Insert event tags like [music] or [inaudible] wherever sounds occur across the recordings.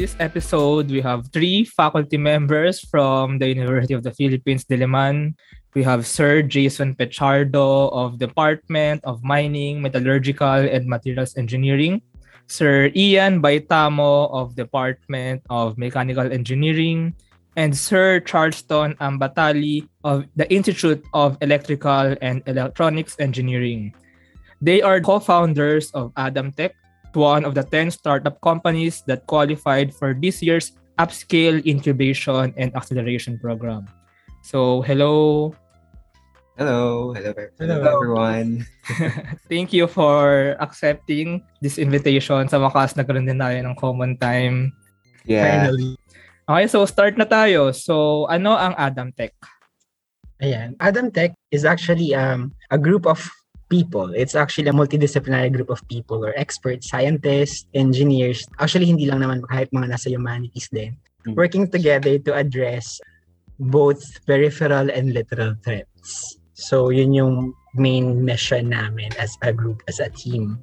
this episode, we have three faculty members from the University of the Philippines, Diliman. We have Sir Jason Pechardo of Department of Mining, Metallurgical, and Materials Engineering. Sir Ian Baitamo of Department of Mechanical Engineering. And Sir Charleston Ambatali of the Institute of Electrical and Electronics Engineering. They are co-founders of Adam Tech, one of the 10 startup companies that qualified for this year's Upscale Incubation and Acceleration Program. So, hello. Hello. Hello, hello everyone. [laughs] Thank you for accepting this invitation. Sa wakas, nagkaroon din tayo ng common time. Yeah. Finally. Okay, so start na tayo. So, ano ang Adam Tech? Ayan. Adam Tech is actually um, a group of people. It's actually a multidisciplinary group of people or experts, scientists, engineers. Actually, hindi lang naman kahit mga nasa humanities din. Mm-hmm. Working together to address both peripheral and literal threats. So, yun yung main mission namin as a group, as a team.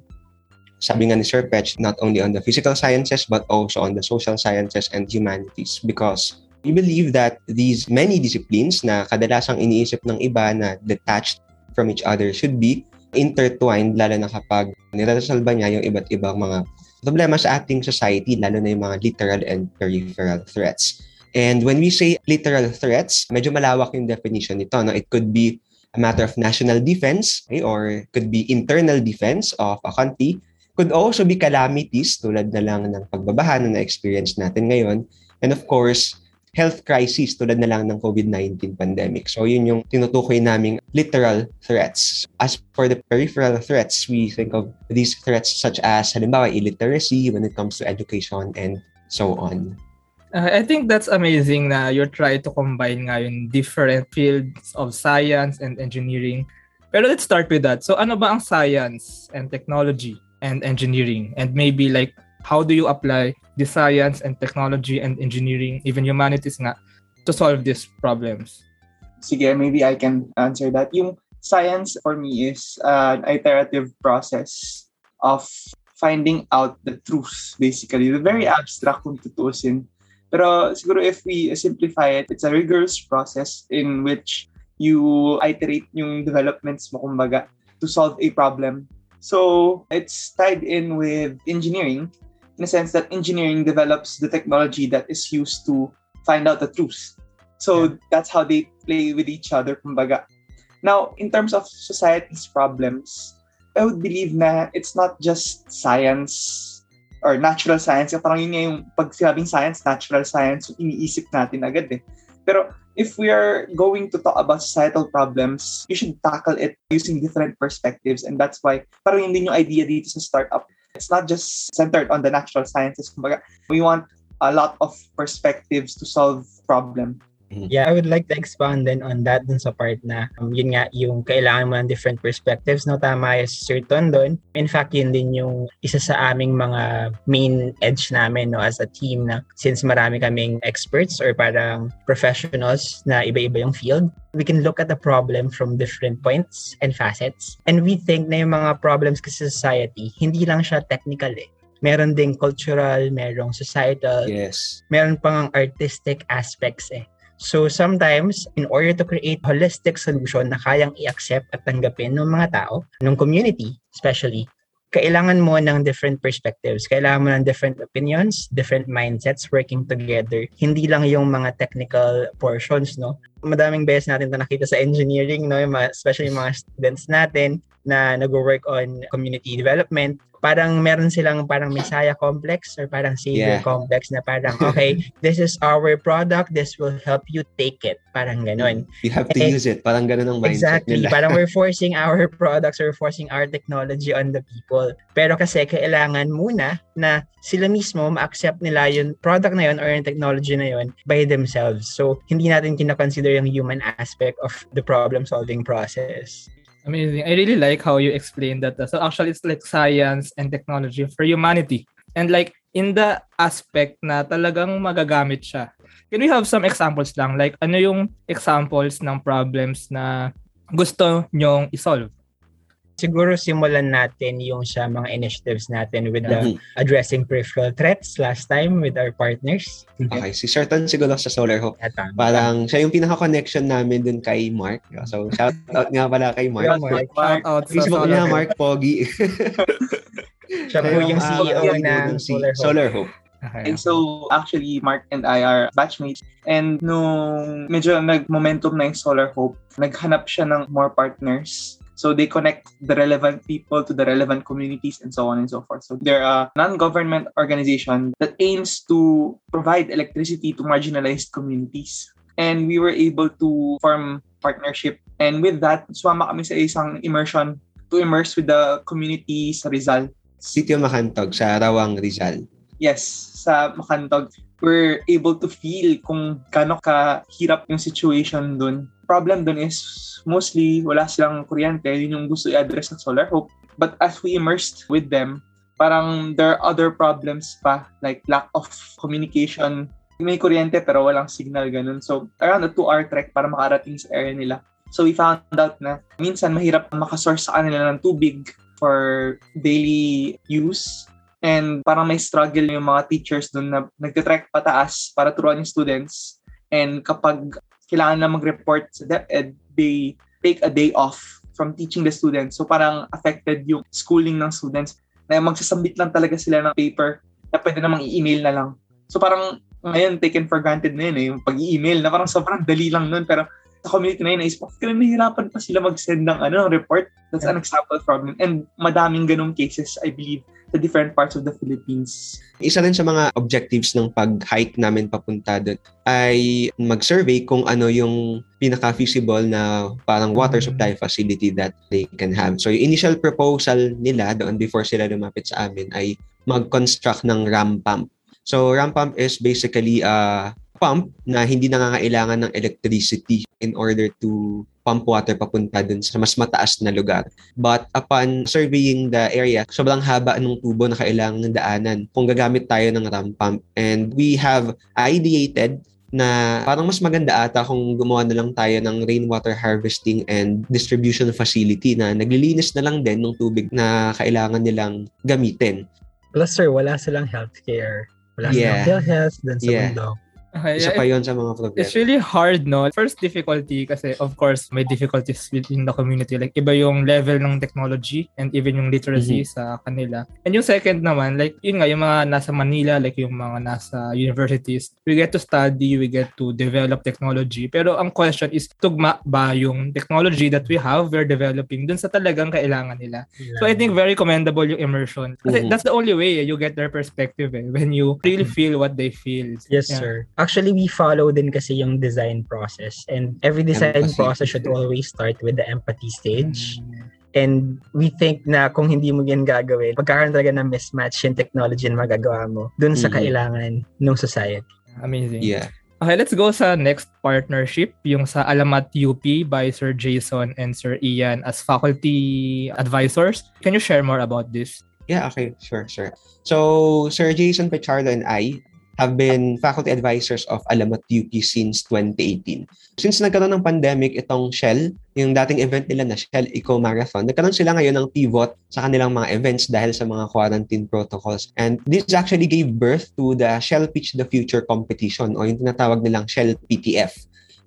Sabi nga ni Sir Petch, not only on the physical sciences, but also on the social sciences and humanities because we believe that these many disciplines na kadalasang iniisip ng iba na detached from each other should be intertwined lalo na kapag niresolve niya yung iba't ibang mga problema sa ating society, lalo na yung mga literal and peripheral threats. And when we say literal threats, medyo malawak yung definition nito. No? It could be a matter of national defense okay? or could be internal defense of a country. Could also be calamities tulad na lang ng pagbabaha na na-experience natin ngayon. And of course, health crisis tulad na lang ng COVID-19 pandemic. So yun yung tinutukoy naming literal threats. As for the peripheral threats, we think of these threats such as halimbawa illiteracy when it comes to education and so on. Uh, I think that's amazing na you try to combine nga yung different fields of science and engineering. Pero let's start with that. So ano ba ang science and technology and engineering? And maybe like how do you apply the science and technology and engineering, even humanities nga, to solve these problems? Sige, maybe I can answer that. Yung science for me is an iterative process of finding out the truth, basically. The very abstract kung tutusin. Pero siguro if we simplify it, it's a rigorous process in which you iterate yung developments mo, kumbaga, to solve a problem. So, it's tied in with engineering in a sense that engineering develops the technology that is used to find out the truth. So yeah. that's how they play with each other, kumbaga. Now, in terms of society's problems, I would believe na it's not just science or natural science. Parang yun yung pag sinabing science, natural science, iniisip natin agad eh. Pero if we are going to talk about societal problems, you should tackle it using different perspectives. And that's why parang yun din yung idea dito sa startup it's not just centered on the natural sciences. we want a lot of perspectives to solve problem. Mm-hmm. Yeah, I would like to expand then on that dun sa part na um, yun nga yung kailangan mo ng different perspectives no tama yung certain doon. In fact, yun din yung isa sa aming mga main edge namin no as a team na since marami kaming experts or parang professionals na iba-iba yung field, we can look at the problem from different points and facets. And we think na yung mga problems kasi sa society, hindi lang siya technical eh meron ding cultural, merong societal, yes. meron pang artistic aspects eh. So sometimes, in order to create holistic solution na kayang i-accept at tanggapin ng mga tao, ng community especially, kailangan mo ng different perspectives. Kailangan mo ng different opinions, different mindsets working together. Hindi lang yung mga technical portions, no? Madaming beses natin na nakita sa engineering, no? Especially yung mga students natin na nag-work on community development parang meron silang parang Messiah complex or parang Savior yeah. complex na parang, okay, [laughs] this is our product, this will help you take it. Parang ganun. You have to And, use it. Parang ganun ang mindset exactly, nila. parang we're [laughs] forcing our products or forcing our technology on the people. Pero kasi kailangan muna na sila mismo ma-accept nila yung product na yun or yung technology na yun by themselves. So, hindi natin kina-consider yung human aspect of the problem-solving process. Amazing. I really like how you explained that. So actually, it's like science and technology for humanity. And like in the aspect na talagang magagamit siya. Can we have some examples lang? Like ano yung examples ng problems na gusto nyong isolve? Siguro simulan natin yung sa mga initiatives natin with the Mhm. addressing peripheral threats last time with our partners. Okay, si Certain siguro sa Solar Hope. Tama. Parang siya yung pinaka-connection namin dun kay Mark. So, shout out nga pala kay Mark. Yeah, Mark. Shout out sa Facebook Solar niya. Mark Pogi. [laughs] Siya po yung CEO yan, ng si- Solar Hope. Solar Hope. Okay. And so, actually, Mark and I are batchmates. And nung medyo nag-momentum na yung Solar Hope, naghanap siya ng more partners. So they connect the relevant people to the relevant communities and so on and so forth. So they're a non-government organization that aims to provide electricity to marginalized communities. And we were able to form partnership. And with that, sumama kami sa isang immersion to immerse with the community sa Rizal. Sitio Makantog sa Rawang Rizal. Yes, sa Makantog, we're able to feel kung gaano kahirap yung situation dun. Problem dun is mostly wala silang kuryente, yun yung gusto i-address ng Solar Hope. But as we immersed with them, parang there are other problems pa, like lack of communication. May kuryente pero walang signal ganun. So around a two-hour trek para makarating sa area nila. So we found out na minsan mahirap makasource sa kanila ng tubig for daily use And parang may struggle yung mga teachers doon na nagtitrek pataas para turuan yung students. And kapag kailangan na mag-report sa DepEd, they take a day off from teaching the students. So parang affected yung schooling ng students na magsasambit lang talaga sila ng paper na pwede namang i-email na lang. So parang ngayon taken for granted na yun eh, yung pag-email na parang sobrang dali lang nun. Pero sa community na yun, naisip ko, kailan nahihirapan pa sila mag-send ng ano, report. That's an example problem. And madaming ganong cases, I believe, sa different parts of the Philippines. Isa rin sa mga objectives ng pag-hike namin papunta doon ay mag-survey kung ano yung pinaka-feasible na parang water supply facility that they can have. So, yung initial proposal nila doon before sila lumapit sa amin ay mag-construct ng ram pump. So, ram pump is basically a pump na hindi nangangailangan ng electricity in order to pump water papunta dun sa mas mataas na lugar. But upon surveying the area, sobrang haba ng tubo na kailangan daanan kung gagamit tayo ng ram pump. And we have ideated na parang mas maganda ata kung gumawa na lang tayo ng rainwater harvesting and distribution facility na naglilinis na lang din ng tubig na kailangan nilang gamitin. Plus sir, wala silang healthcare. Wala Yeah. silang PhilHealth dun sa Yeah. mundo. Okay, Isa yeah, pa yon sa mga problema. It's really hard, no? First difficulty kasi of course may difficulties within the community. Like iba yung level ng technology and even yung literacy sa kanila. And yung second naman, like yun nga, yung mga nasa Manila, like yung mga nasa universities, we get to study, we get to develop technology. Pero ang question is, tugma ba yung technology that we have, we're developing dun sa talagang kailangan nila? So I think very commendable yung immersion. Kasi Mhm. that's the only way you get their perspective eh, when you really feel what they feel. Yes, Yeah. sir. Actually, we follow din kasi yung design process. And every design Empathy. process should always start with the empathy stage. And we think na kung hindi mo yan gagawin, magkakaroon talaga ng mismatch yung technology na magagawa mo dun sa Mhm. kailangan ng society. Amazing. Yeah. Okay, let's go sa next partnership, yung sa Alamat UP by Sir Jason and Sir Ian as faculty advisors. Can you share more about this? Yeah, okay. Sure, sure. So, Sir Jason Pichardo and I have been faculty advisors of Alamat UP since 2018. Since nagkaroon ng pandemic, itong Shell, yung dating event nila na Shell Eco Marathon, nagkaroon sila ngayon ng pivot sa kanilang mga events dahil sa mga quarantine protocols. And this actually gave birth to the Shell Pitch the Future competition o yung tinatawag nilang Shell PTF.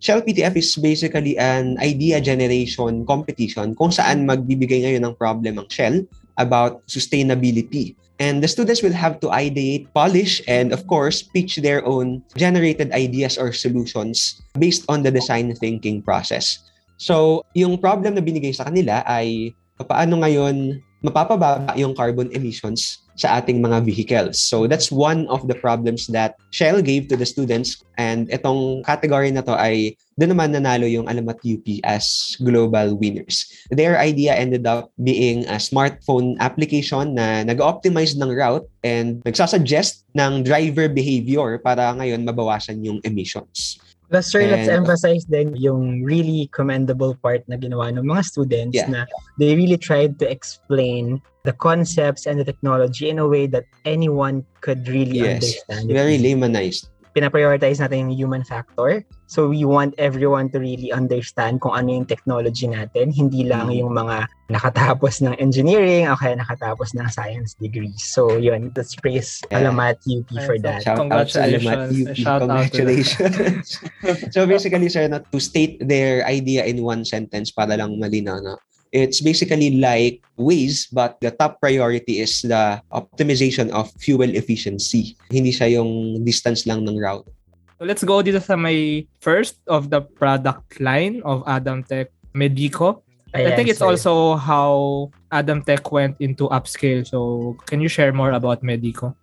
Shell PTF is basically an idea generation competition kung saan magbibigay ngayon ng problem ang Shell about sustainability. And the students will have to ideate, polish, and of course, pitch their own generated ideas or solutions based on the design thinking process. So, yung problem na binigay sa kanila ay paano ngayon mapapababa yung carbon emissions sa ating mga vehicles. So that's one of the problems that Shell gave to the students and itong category na to ay doon naman nanalo yung Alamat UP as global winners. Their idea ended up being a smartphone application na nag-optimize ng route and nagsasuggest ng driver behavior para ngayon mabawasan yung emissions. Plus, sir, let's emphasize din yung really commendable part na ginawa ng mga students Yeah. na they really tried to explain the concepts and the technology in a way that anyone could really Yes, understand. very laymanized. pinaprioritize natin yung human factor. So we want everyone to really understand kung ano yung technology natin, hindi lang yung mga nakatapos ng engineering o kaya nakatapos ng science degrees. So yun, let's praise Yeah. Alamat UP for that. Shout out sa Alamat UP. Congratulations. Shout to. Congratulations. [laughs] so basically, sir, not to state their idea in one sentence para lang malinaw, no? It's basically like ways, but the top priority is the optimization of fuel efficiency. Hindi siya yung distance lang ng route. So let's go dito sa may first of the product line of Adam Tech, Medico. I Ayan, think it's so- also how Adam Tech went into upscale. So can you share more about Medico?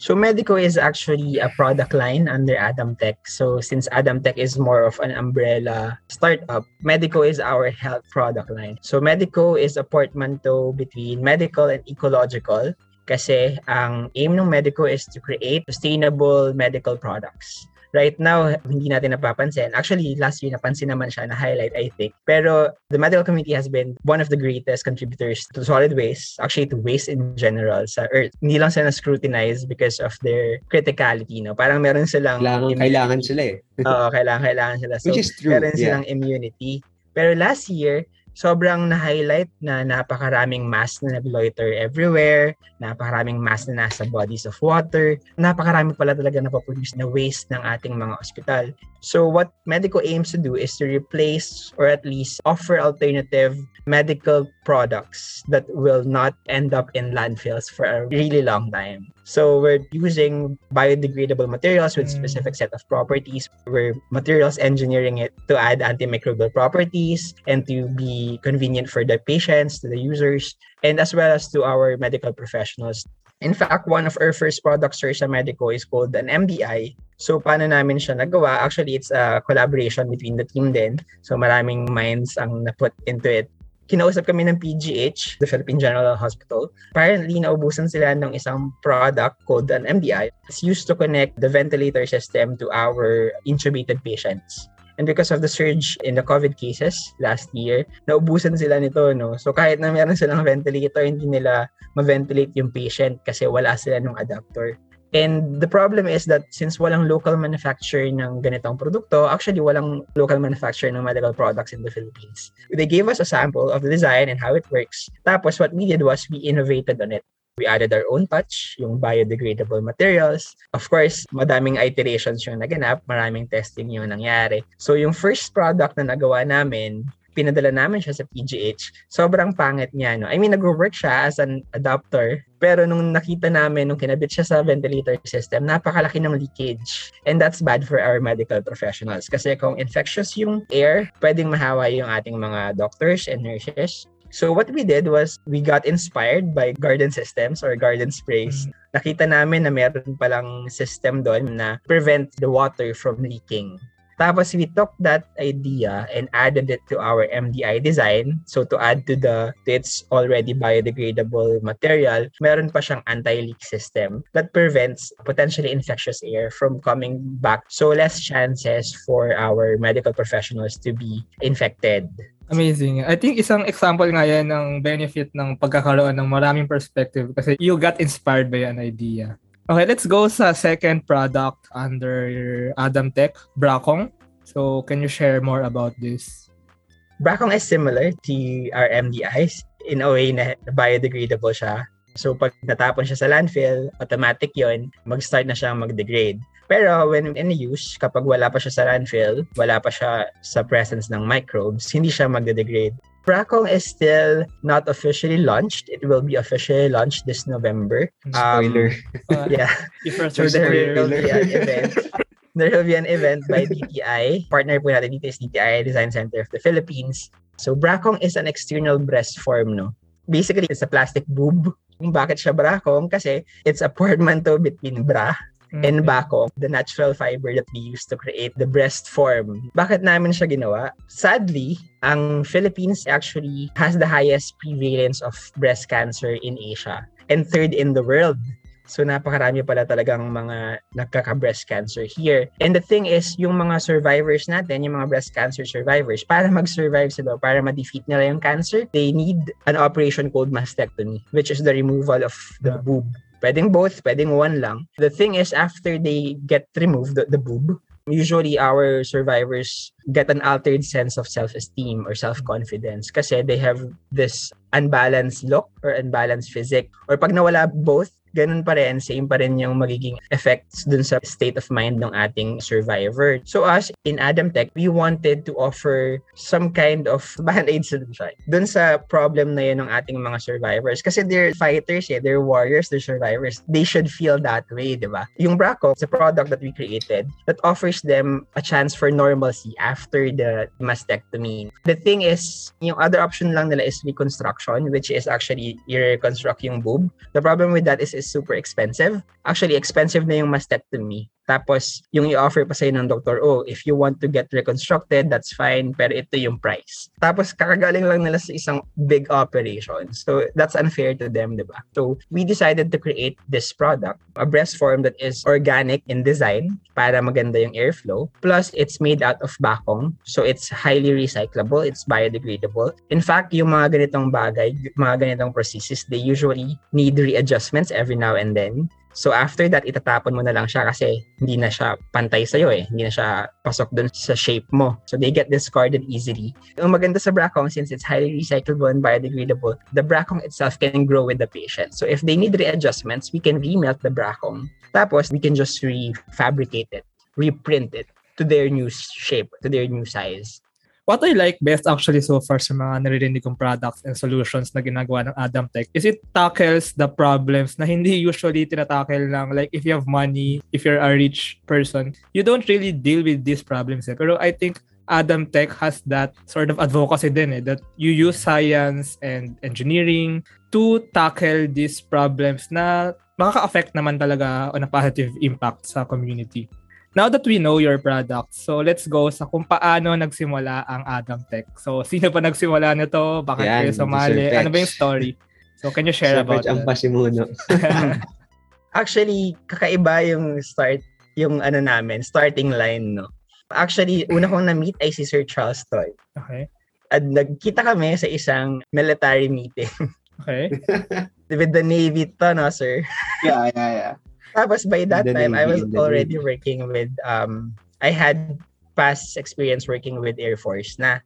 So Medico is actually a product line under Adam Tech. So since Adam Tech is more of an umbrella startup, Medico is our health product line. So Medico is a portmanteau between medical and ecological kasi ang aim ng Medico is to create sustainable medical products. Right now, hindi natin napapansin. Actually, last year napansin naman siya na highlight, I think. Pero the medical community has been one of the greatest contributors to solid waste, actually to waste in general sa Earth. Hindi lang sila na-scrutinize because of their criticality. No? Parang meron silang... Kailangan, immunity. kailangan sila eh. Oo, kailangan, kailangan sila. So, [laughs] Which is true. meron Yeah. silang immunity. Pero last year, sobrang na-highlight na napakaraming mass na nag-loiter everywhere, napakaraming mass na nasa bodies of water, napakarami pala talaga napaproduce na waste ng ating mga ospital. So what Medico aims to do is to replace or at least offer alternative medical products that will not end up in landfills for a really long time. So we're using biodegradable materials with Mm. specific set of properties. We're materials engineering it to add antimicrobial properties and to be convenient for the patients, to the users, and as well as to our medical professionals. In fact, one of our first products sir, sa Medico is called an MDI. So, paano namin siya nagawa? Actually, it's a collaboration between the team din. So, maraming minds ang na-put into it. Kinausap kami ng PGH, the Philippine General Hospital. Apparently, naubusan sila ng isang product called an MDI. It's used to connect the ventilator system to our intubated patients. And because of the surge in the COVID cases last year, naubusan sila nito, no? So kahit na meron silang ventilator, hindi nila ma-ventilate yung patient kasi wala sila ng adapter. And the problem is that since walang local manufacture ng ganitong produkto, actually walang local manufacture ng medical products in the Philippines. They gave us a sample of the design and how it works. Tapos what we did was we innovated on it. We added our own touch, yung biodegradable materials. Of course, madaming iterations yung naganap, maraming testing yung nangyari. So yung first product na nagawa namin, pinadala namin siya sa PGH, sobrang pangit niya. No? I mean, nag-work siya as an adapter, pero nung nakita namin, nung kinabit siya sa ventilator system, napakalaki ng leakage. And that's bad for our medical professionals. Kasi kung infectious yung air, pwedeng mahawa yung ating mga doctors and nurses. So what we did was we got inspired by garden systems or garden sprays. Nakita namin na meron palang system doon na prevent the water from leaking. Tapos we took that idea and added it to our MDI design. So to add to the to its already biodegradable material, meron pa siyang anti-leak system that prevents potentially infectious air from coming back. So less chances for our medical professionals to be infected. Amazing. I think isang example nga yan ng benefit ng pagkakaroon ng maraming perspective kasi you got inspired by an idea. Okay, let's go sa second product under Adam Tech, Bracong. So, can you share more about this? Bracong is similar to our MDIs in a way na biodegradable siya. So pag natapon siya sa landfill, automatic yon mag-start na siyang mag-degrade. Pero when in use, kapag wala pa siya sa landfill, wala pa siya sa presence ng microbes, hindi siya magde-degrade. Bracong is still not officially launched. It will be officially launched this November. Um, Spoiler. Uh, Yeah. [laughs] So there will be an event. There will be an event by DTI. Partner po natin dito is DTI Design Center of the Philippines. So Bracong is an external breast form, no? Basically, it's a plastic boob. Kung bakit siya Bracong? Kasi it's a portmanteau between bra and bakong, the natural fiber that we use to create the breast form. Bakit namin siya ginawa? Sadly, ang Philippines actually has the highest prevalence of breast cancer in Asia and third in the world. So napakarami pala talagang mga nagkaka-breast cancer here. And the thing is, yung mga survivors natin, yung mga breast cancer survivors, para mag-survive sila, para ma-defeat nila yung cancer, they need an operation called mastectomy, which is the removal of the boob. Pwedeng both, pwedeng one lang. The thing is, after they get removed, the, the boob, usually our survivors get an altered sense of self-esteem or self-confidence kasi they have this unbalanced look or unbalanced physique. Or pag nawala both, ganun pa rin, same pa rin yung magiging effects dun sa state of mind ng ating survivor. So us, in Adam Tech, we wanted to offer some kind of [laughs] band-aid solution dun sa problem na yun ng ating mga survivors. Kasi they're fighters eh, they're warriors, they're survivors. They should feel that way, di ba? Yung Braco, it's a product that we created that offers them a chance for normalcy after the mastectomy. The thing is, yung other option lang nila is reconstruction, which is actually i-reconstruct yung boob. The problem with that is is super expensive. Actually, expensive na yung mastectomy. Tapos, yung i-offer pa sa'yo ng doktor, oh, if you want to get reconstructed, that's fine, pero ito yung price. Tapos, kakagaling lang nila sa isang big operation. So, that's unfair to them, di ba? So, we decided to create this product, a breast form that is organic in design para maganda yung airflow. Plus, it's made out of bakong. So, it's highly recyclable, it's biodegradable. In fact, yung mga ganitong bagay, mga ganitong prosthesis, they usually need readjustments every now and then. So after that, itatapon mo na lang siya kasi hindi na siya pantay sa'yo eh. Hindi na siya pasok dun sa shape mo. So they get discarded easily. Ang maganda sa Bracong, since it's highly recyclable and biodegradable, the Bracong itself can grow with the patient. So if they need readjustments, we can remelt the Bracong. Tapos, we can just refabricate it, reprint it to their new shape, to their new size. What I like best actually so far sa mga naririnig kong products and solutions na ginagawa ng Adam Tech is it tackles the problems na hindi usually tinatackle lang like if you have money, if you're a rich person, you don't really deal with these problems. Eh. Pero I think Adam Tech has that sort of advocacy din eh, that you use science and engineering to tackle these problems na makaka-affect naman talaga on a positive impact sa community. Now that we know your product, so let's go sa kung paano nagsimula ang Adam Tech. So, [laughs] sino pa nagsimula nito? Bakit Yan, kayo sumali? Ano ba yung story? So, can you share Sir about Pex ang pasimuno. [laughs] [laughs] Actually, kakaiba yung start, yung ano namin, starting line, no? Actually, una kong na-meet ay si Sir Charles Toy. Okay. At nagkita kami sa isang military meeting Okay. with the Navy to, no, sir? Yeah, yeah, yeah. Tapos by that time, I was already Navy. working with, um, I had past experience working with Air Force na.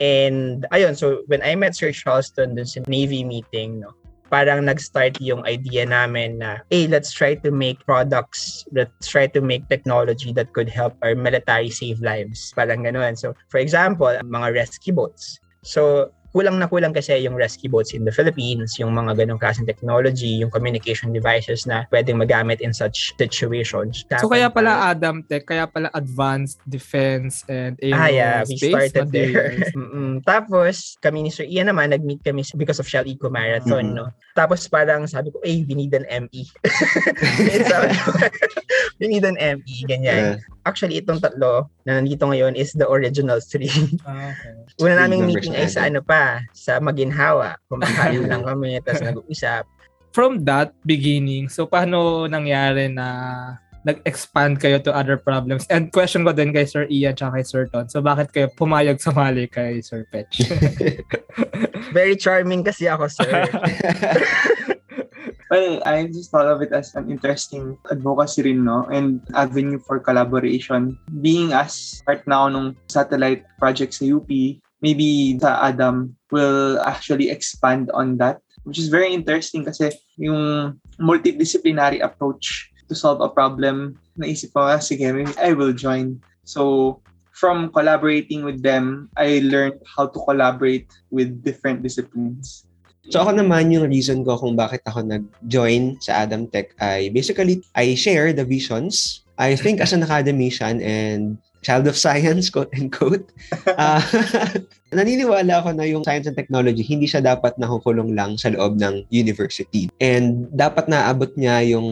And ayun, so when I met Sir Charleston dun sa Navy meeting, no, parang nag-start yung idea namin na, hey, let's try to make products, let's try to make technology that could help our military save lives. Parang ganun. So, for example, mga rescue boats. So, kulang na kulang kasi yung rescue boats in the Philippines, yung mga ganong klaseng technology, yung communication devices na pwedeng magamit in such situations. So, kaya pala Adam Tech, kaya pala Advanced Defense and Ah, yeah. We Aerospace started there. [laughs] Mm-mm. Tapos, kami ni Sir Ian naman, nag-meet kami because of Shell Eco Marathon, Mhm. no? Tapos parang sabi ko, eh, we need an ME. And [laughs] sabi ko, we need an ME, ganyan. Uh, Actually, itong tatlo na nandito ngayon is the original three. Ah, okay. [laughs] Una naming meeting ay sa ano pa, sa Maginhawa. Kumakain [laughs] lang kami, tapos nag-uusap. From that beginning, so paano nangyari na nag-expand kayo to other problems? And question ko din kay Sir Ian tsaka kay Sir Ton. So bakit kayo pumayag sumali kay Sir Petch? [laughs] Very charming kasi ako, sir. Well, I just thought of it as an interesting advocacy rin, no? And avenue for collaboration. Being as part now nung satellite project sa UP, maybe sa Adam will actually expand on that, which is very interesting kasi yung multidisciplinary approach to solve a problem, naisip ko, ah, sige, maybe I will join. So, from collaborating with them, I learned how to collaborate with different disciplines. So ako naman yung reason ko kung bakit ako nag-join sa Adam Tech ay basically I share the visions. I think as an academician and child of science, quote unquote, uh, [laughs] [laughs] naniniwala ako na yung science and technology, hindi siya dapat nakukulong lang sa loob ng university. And dapat naabot niya yung,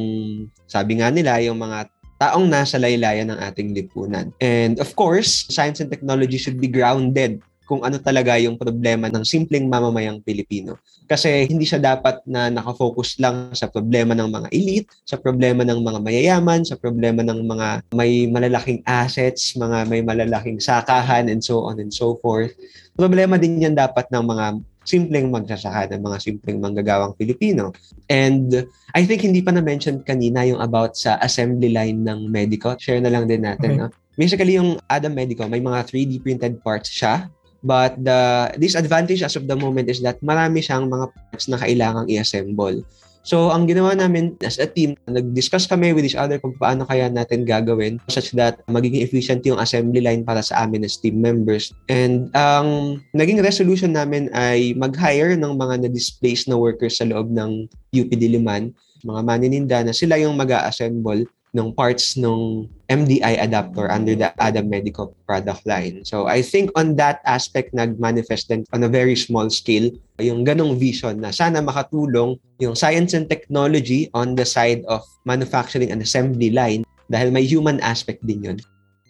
sabi nga nila, yung mga taong nasa laylayan ng ating lipunan. And of course, science and technology should be grounded kung ano talaga yung problema ng simpleng mamamayang Pilipino. Kasi hindi siya dapat na nakafocus lang sa problema ng mga elite, sa problema ng mga mayayaman, sa problema ng mga may malalaking assets, mga may malalaking sakahan, and so on and so forth. Problema din yan dapat ng mga simpleng magsasaka, ng mga simpleng manggagawang Pilipino. And I think hindi pa na-mention kanina yung about sa assembly line ng Medico. Share na lang din natin. Okay. No? Basically, yung Adam Medico, may mga 3D printed parts siya. But the disadvantage as of the moment is that marami siyang mga parts na kailangang i-assemble. So, ang ginawa namin as a team, nag-discuss kami with each other kung paano kaya natin gagawin such that magiging efficient yung assembly line para sa amin as team members. And ang naging resolution namin ay mag-hire ng mga na-displaced na workers sa loob ng UP Diliman, mga maninda na sila yung mag assemble ng parts ng MDI adapter under the Adam Medical product line. So I think on that aspect, nag-manifest din on a very small scale yung ganong vision na sana makatulong yung science and technology on the side of manufacturing and assembly line dahil may human aspect din yun.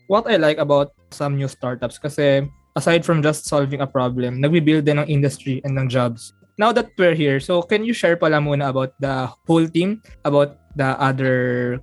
What I like about some new startups kasi aside from just solving a problem, nagbi-build din ng industry and ng jobs. Now that we're here, so can you share pala muna about the whole team, about the other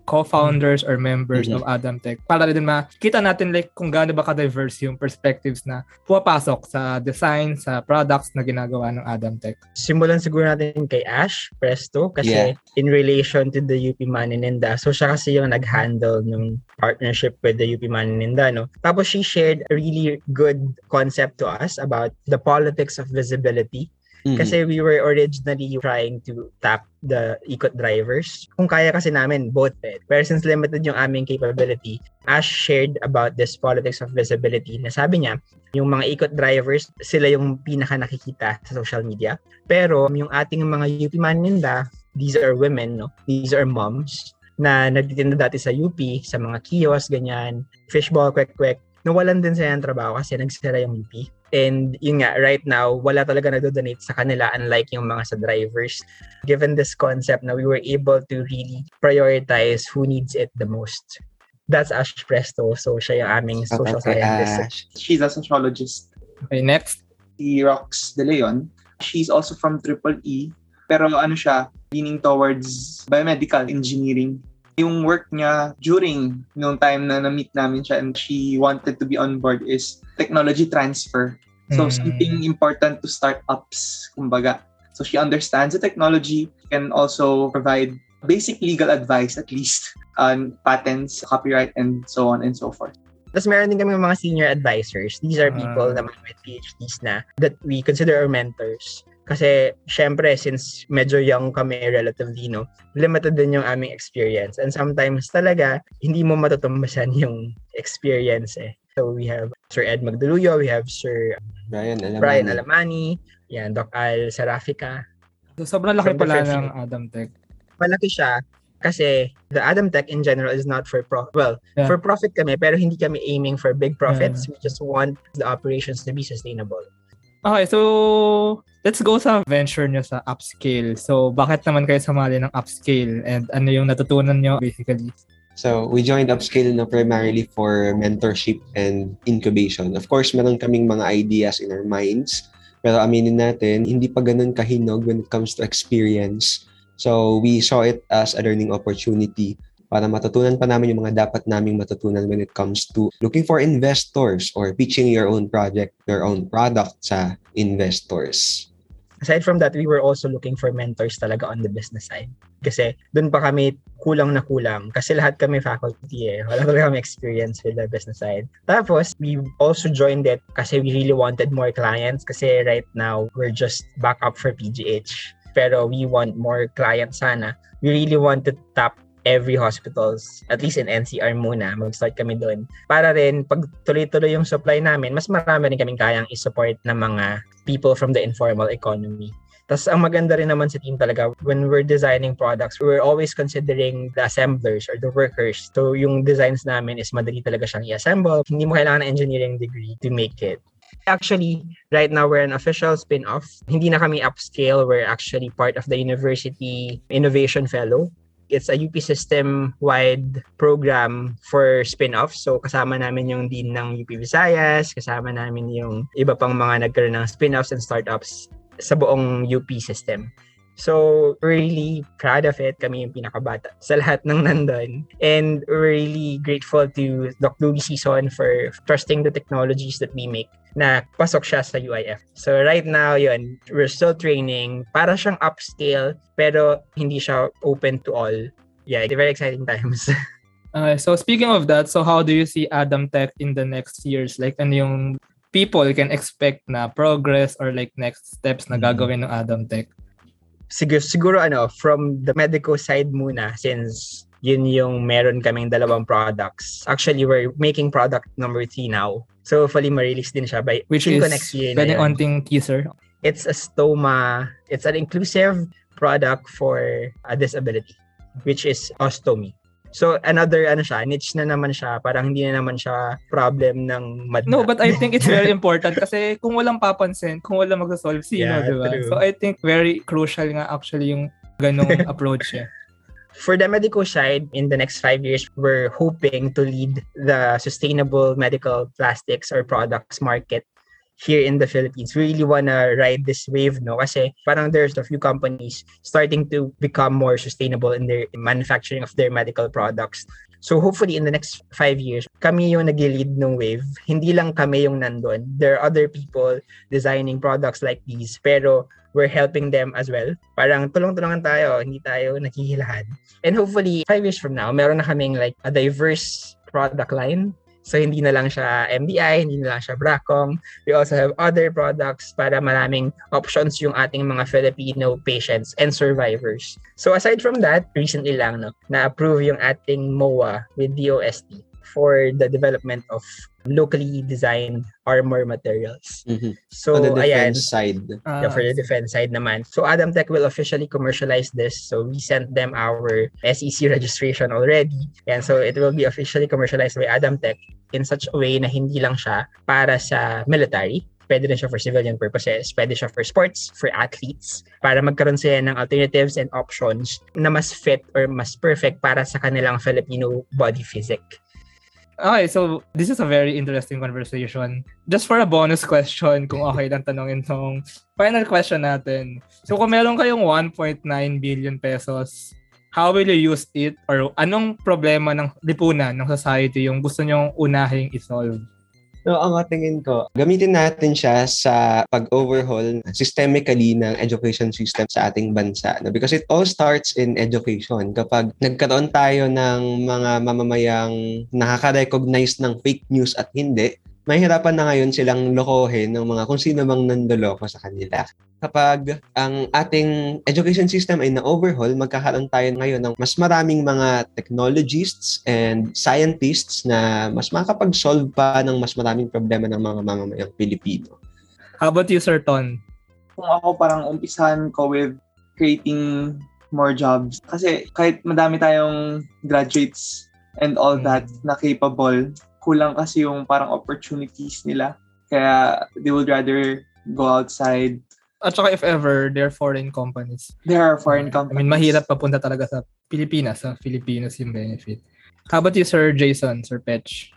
co-founders or members Mhm. of Adam Tech para din makita natin like kung gaano ba ka-diverse yung perspectives na pumapasok sa design, sa products na ginagawa ng Adam Tech. Simulan siguro natin kay Ash Presto kasi in relation to the UP Manininda. So siya kasi yung nag-handle ng partnership with the UP Manininda. No? Tapos she shared a really good concept to us about the politics of visibility Kasi we were originally trying to tap the ikot drivers. Kung kaya kasi namin, both eh. Pero since limited yung aming capability, Ash shared about this politics of visibility na sabi niya, yung mga ikot drivers, sila yung pinaka nakikita sa social media. Pero yung ating mga UP maninda, these are women, no? These are moms na nagtitinda dati sa UP, sa mga kiosk, ganyan, fishball, kwek-kwek. Nawalan din sila ng trabaho kasi nagsira yung UP. And yun nga, right now, wala talaga nagdo-donate sa kanila unlike yung mga sa drivers. Given this concept na we were able to really prioritize who needs it the most. That's Ash Presto. So, siya yung aming social Shout out kay scientist. Ash. She's a sociologist. Okay, next. Si Rox De Leon. She's also from Triple E. Pero ano siya, leaning towards biomedical engineering. Yung work niya during yung time na na-meet namin siya and she wanted to be on board is technology transfer. So Mm. something important to startups, kumbaga. So she understands the technology, can also provide basic legal advice at least on patents, copyright, and so on and so forth. Tapos meron din kami mga senior advisors. These are people Ah. naman with PhDs na that we consider our mentors. Kasi, syempre, since medyo young kami relatively, no, limited din yung aming experience. And sometimes talaga, hindi mo matutumbasan [laughs] yung experience eh. So, we have Sir Ed Magduluyo, we have Sir Brian, alam Brian. Alamani, yan, Doc Al Sarafica. So, sobrang laki pala ng Adam Tech. Malaki siya kasi the Adam Tech in general is not for profit. Well, Yeah. for profit kami, pero hindi kami aiming for big profits. We just want the operations to be sustainable. Okay, so let's go sa venture nyo sa upscale. So, bakit naman kayo sumali ng upscale and ano yung natutunan nyo basically? So, we joined Upscale na primarily for mentorship and incubation. Of course, meron kaming mga ideas in our minds. Pero aminin natin, hindi pa ganun kahinog when it comes to experience. So, we saw it as a learning opportunity para matutunan pa namin yung mga dapat naming matutunan when it comes to looking for investors or pitching your own project, your own product sa investors. aside from that, we were also looking for mentors talaga on the business side. Kasi doon pa kami kulang na kulang. Kasi lahat kami faculty eh. Wala talaga kami experience with the business side. Tapos, we also joined it kasi we really wanted more clients. Kasi right now, we're just back up for PGH. Pero we want more clients sana. We really want to tap every hospitals, at least in NCR muna, mag-start kami doon. Para rin, pag tuloy-tuloy yung supply namin, mas marami rin kaming kayang i-support ng mga people from the informal economy. Tapos ang maganda rin naman sa team talaga, when we're designing products, we're always considering the assemblers or the workers. So yung designs namin is madali talaga siyang i-assemble. Hindi mo kailangan ng engineering degree to make it. Actually, right now we're an official spin-off. Hindi na kami upscale. We're actually part of the University Innovation Fellow. It's a UP system-wide program for spin-off. So kasama namin yung Dean ng UP Visayas, kasama namin yung iba pang mga nagkaroon ng spin-offs and startups sa buong UP system. So, really proud of it. Kami yung pinakabata sa lahat ng nandun. And really grateful to Doc Louis Season for trusting the technologies that we make. Na pasok siya sa UIF. So right now, yun, we're still training. Para siyang upscale, pero hindi siya open to all. Yeah, very exciting times. [laughs] Uh, so speaking of that, so how do you see Adam Tech in the next years? Like ano yung people can expect na progress or like next steps na gagawin ng Adam Tech? siguro, siguro ano, from the medical side muna since yun yung meron kaming dalawang products. Actually, we're making product number three now. So hopefully ma-release din siya by Which is next year yun. onting teaser. It's a stoma, it's an inclusive product for a disability which is ostomy. So another ano siya, niche na naman siya, parang hindi na naman siya problem ng madna. No, but I think it's very [laughs] important kasi kung walang papansin, kung walang magsasolve, sino, Yeah, di ba? So I think very crucial nga actually yung ganong [laughs] approach niya. For the medical side, in the next five years, we're hoping to lead the sustainable medical plastics or products market here in the Philippines. We really wanna ride this wave, no? Kasi parang there's a few companies starting to become more sustainable in their manufacturing of their medical products. So hopefully in the next five years, kami yung nag-lead ng wave. Hindi lang kami yung nandun. There are other people designing products like these, pero we're helping them as well. Parang tulong-tulungan tayo, hindi tayo nakihilahad. And hopefully, five years from now, meron na kaming like a diverse product line. So, hindi na lang siya MDI, hindi na lang siya Bracom. We also have other products para maraming options yung ating mga Filipino patients and survivors. So, aside from that, recently lang, no, na-approve yung ating MOA with DOST for the development of locally designed armor materials. Mhm. So, On the ayan, defense side. yeah, Ah, for the defense side naman. So Adam Tech will officially commercialize this. So we sent them our SEC [laughs] registration already. And so it will be officially commercialized by Adam Tech in such a way na hindi lang siya para sa military. Pwede rin siya for civilian purposes. Pwede siya for sports, for athletes, para magkaroon sila ng alternatives and options na mas fit or mas perfect para sa kanilang Filipino body physique. Okay, so this is a very interesting conversation. Just for a bonus question, kung okay lang tanongin tong final question natin. So kung meron kayong 1.9 billion pesos, how will you use it? Or anong problema ng lipunan ng society yung gusto nyong unahing isolve? No, ang tingin ko, gamitin natin siya sa pag-overhaul systemically ng education system sa ating bansa. No? Because it all starts in education. Kapag nagkaroon tayo ng mga mamamayang nakaka-recognize ng fake news at hindi, mahirapan na ngayon silang lokohin ng mga kung sino mang nandoloko sa kanila. Kapag ang ating education system ay na-overhaul, magkakaroon tayo ngayon ng mas maraming mga technologists and scientists na mas makakapag-solve pa ng mas maraming problema ng mga mamamayang Pilipino. How about you, Sir Ton? kung ako parang umpisahan ko with creating more jobs. Kasi kahit madami tayong graduates and all that na capable, kulang kasi yung parang opportunities nila. Kaya they would rather go outside. At saka if ever, they're foreign companies. There are foreign I companies. mean, mahirap papunta talaga sa Pilipinas, sa Filipinos yung benefit. How about you, Sir Jason, Sir Petch?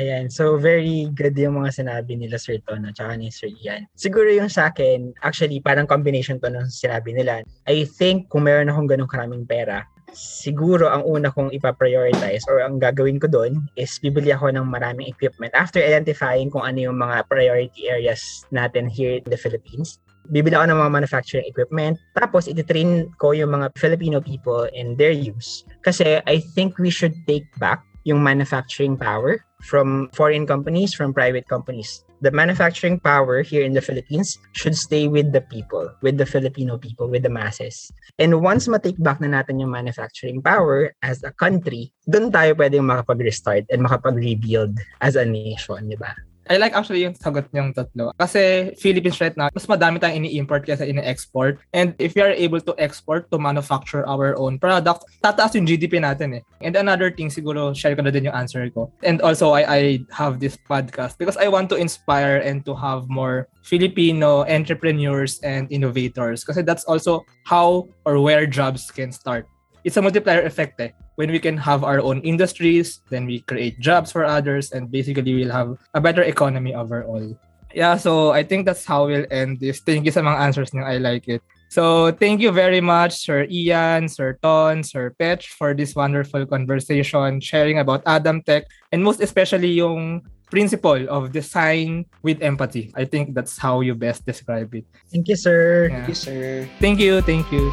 Ayan, so very good yung mga sinabi nila Sir Ton at saka ni Sir Ian. Siguro yung sa akin, actually parang combination to ng sinabi nila. I think kung meron akong ganong karaming pera, siguro ang una kong ipaprioritize or ang gagawin ko doon is bibili ako ng maraming equipment after identifying kung ano yung mga priority areas natin here in the Philippines. Bibili ako ng mga manufacturing equipment. Tapos, ititrain ko yung mga Filipino people in their use. Kasi I think we should take back yung manufacturing power from foreign companies, from private companies. The manufacturing power here in the Philippines should stay with the people, with the Filipino people, with the masses. And once ma-take back na natin yung manufacturing power as a country, doon tayo pwedeng makapag-restart and makapag-rebuild as a nation, di ba? I like actually yung sagot niyong tatlo. Kasi Philippines right now, mas madami tayong ini-import kaysa ini-export. And if we are able to export to manufacture our own product, tataas yung GDP natin eh. And another thing, siguro share ko na din yung answer ko. And also, I, I have this podcast because I want to inspire and to have more Filipino entrepreneurs and innovators. Kasi that's also how or where jobs can start. It's a multiplier effect eh when we can have our own industries, then we create jobs for others, and basically we'll have a better economy overall. Yeah, so I think that's how we'll end this. Thank you sa mga answers niyo. I like it. So thank you very much, Sir Ian, Sir Ton, Sir Petch, for this wonderful conversation, sharing about Adam Tech, and most especially yung principle of design with empathy. I think that's how you best describe it. Thank you, sir. Yeah. Thank you, sir. Thank you, thank you.